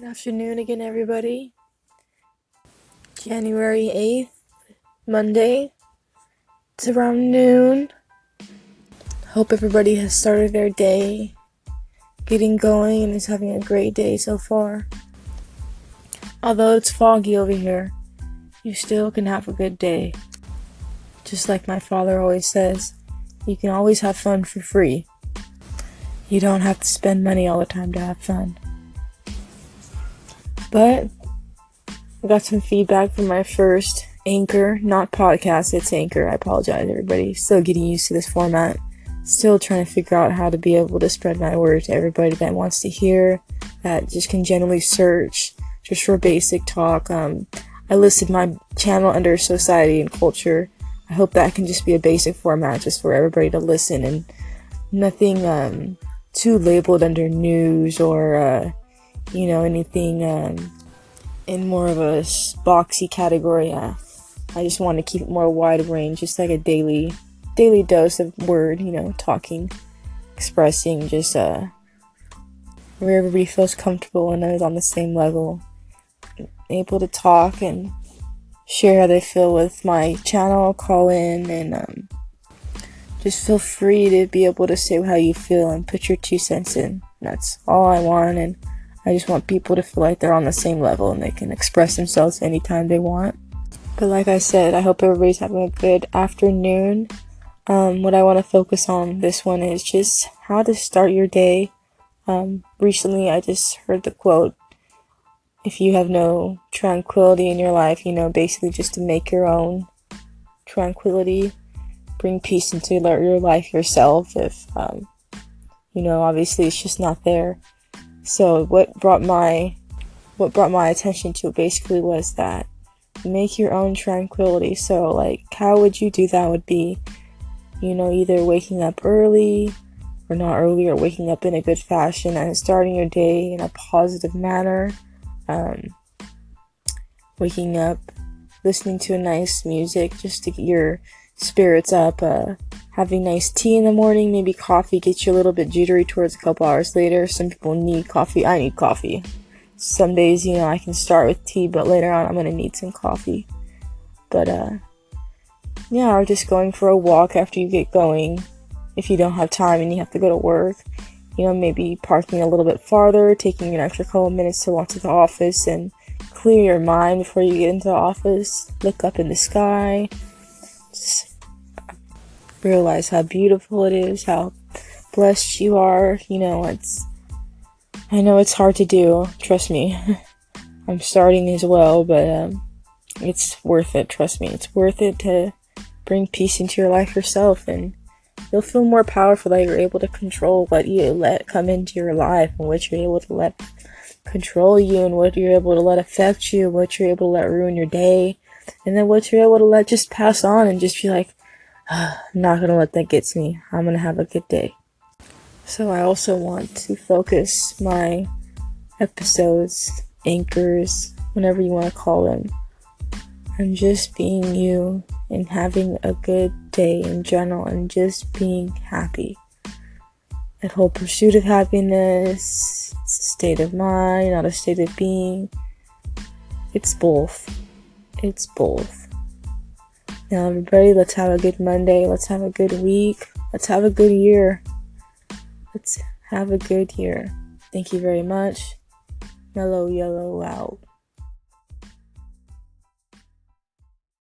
Good afternoon again, everybody. January 8th, Monday. It's around noon. Hope everybody has started their day getting going and is having a great day so far. Although it's foggy over here, you still can have a good day. Just like my father always says, you can always have fun for free. You don't have to spend money all the time to have fun. But I got some feedback from my first anchor, not podcast, it's anchor. I apologize, everybody. Still getting used to this format. Still trying to figure out how to be able to spread my word to everybody that wants to hear, that just can generally search just for basic talk. Um, I listed my channel under society and culture. I hope that can just be a basic format just for everybody to listen and nothing um, too labeled under news or uh, you know, anything um, in more of a boxy category. Uh, I just want to keep it more wide range, just like a daily daily dose of word, you know, talking, expressing, just uh, where everybody feels comfortable and is on the same level, able to talk and share how they feel with my channel, call in, and um, just feel free to be able to say how you feel and put your two cents in. That's all I want, and I just want people to feel like they're on the same level and they can express themselves anytime they want. But like I said, I hope everybody's having a good afternoon. Um, what I want to focus on this one is just how to start your day. Um, recently, I just heard the quote if you have no tranquility in your life, you know, basically just to make your own tranquility, bring peace into your life yourself. If, um, you know, obviously it's just not there. So what brought my what brought my attention to it basically was that make your own tranquility. So like how would you do that would be you know either waking up early or not early or waking up in a good fashion and starting your day in a positive manner. Um, waking up, listening to a nice music just to get your spirits up, uh, having nice tea in the morning, maybe coffee gets you a little bit jittery towards a couple hours later. Some people need coffee. I need coffee. Some days, you know, I can start with tea, but later on I'm gonna need some coffee. But uh yeah, or just going for a walk after you get going. If you don't have time and you have to go to work, you know, maybe parking a little bit farther, taking an extra couple minutes to walk to the office and clear your mind before you get into the office. Look up in the sky. Just realize how beautiful it is, how blessed you are. You know, it's, I know it's hard to do, trust me. I'm starting as well, but um, it's worth it, trust me. It's worth it to bring peace into your life yourself, and you'll feel more powerful that you're able to control what you let come into your life and what you're able to let control you and what you're able to let affect you, what you're able to let ruin your day, and then what you're able to let just pass on and just be like, not gonna let that get to me. I'm gonna have a good day. So I also want to focus my episodes, anchors, whatever you want to call them, on just being you and having a good day in general and just being happy. That whole pursuit of happiness, it's a state of mind, not a state of being. It's both. It's both. Um, now, everybody, let's have a good Monday. Let's have a good week. Let's have a good year. Let's have a good year. Thank you very much. Mellow Yellow out.